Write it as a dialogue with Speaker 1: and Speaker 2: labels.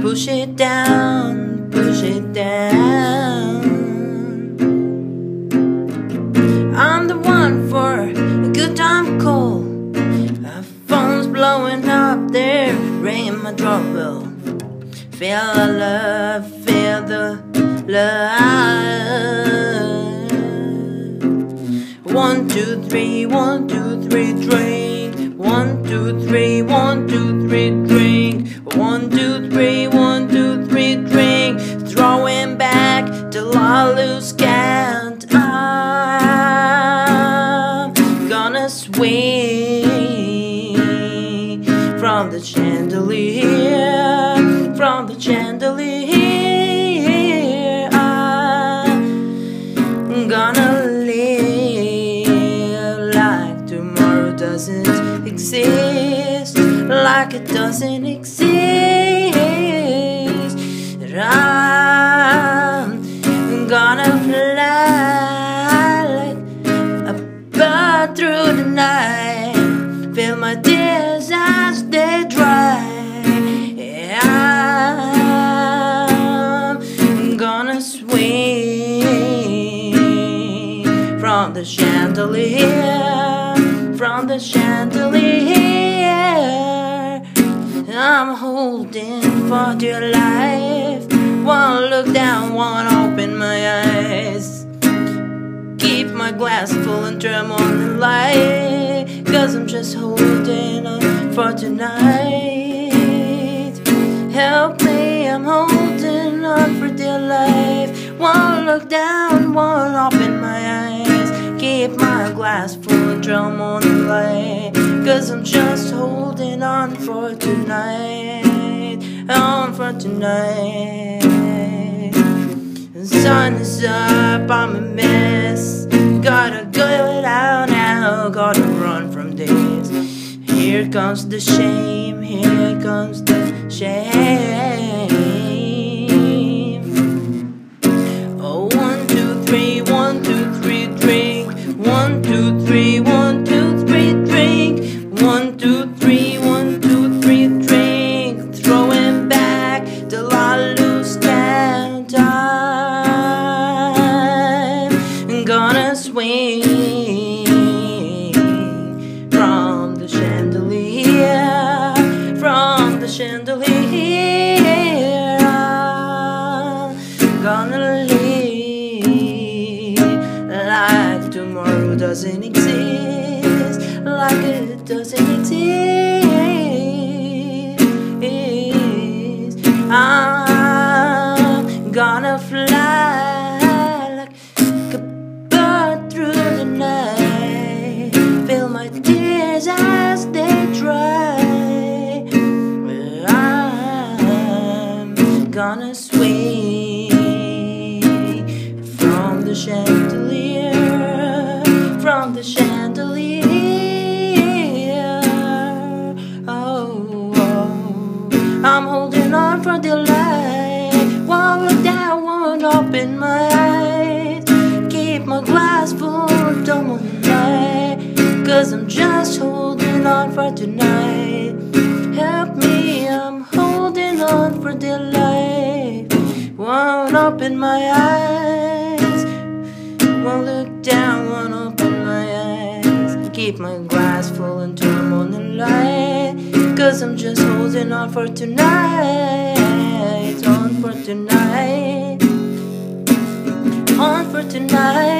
Speaker 1: push it down, push it down. I'm the one for a good time call. My phone's blowing up there, ringing my doorbell. Feel the love, feel the love. One, two, three, one, two, three, drink. One, two, three, one, two, three, drink. One, two, three, one, two, three, drink. Throwing back till I lose count. I'm gonna swing from the chandelier, from the chandelier. I'm gonna live like tomorrow doesn't exist, like it doesn't exist. The chandelier, from the chandelier. I'm holding for dear life. One look down, one open my eyes. Keep my glass full and on the light. Cause I'm just holding on for tonight. Help me, I'm holding on for dear life. One look down, one open glass full of drum on the light. Cause I'm just holding on for tonight. On for tonight. The sun is up, I'm a mess. Gotta go out now, gotta run from this. Here comes the shame, here comes the shame. Doesn't exist, like it doesn't exist. I'm gonna fly like a bird through the night. Feel my tears as they dry. I'm gonna swing from the chandelier, the chandelier. Oh, oh. I'm holding on for dear life. One look down, one open my eyes. Keep my glass full, don't want lie. Cause I'm just holding on for tonight. Help me, I'm holding on for dear life. One open my eyes. One look down, Keep my glass full until the light. Cause I'm just holding on for tonight. On for tonight. On for tonight.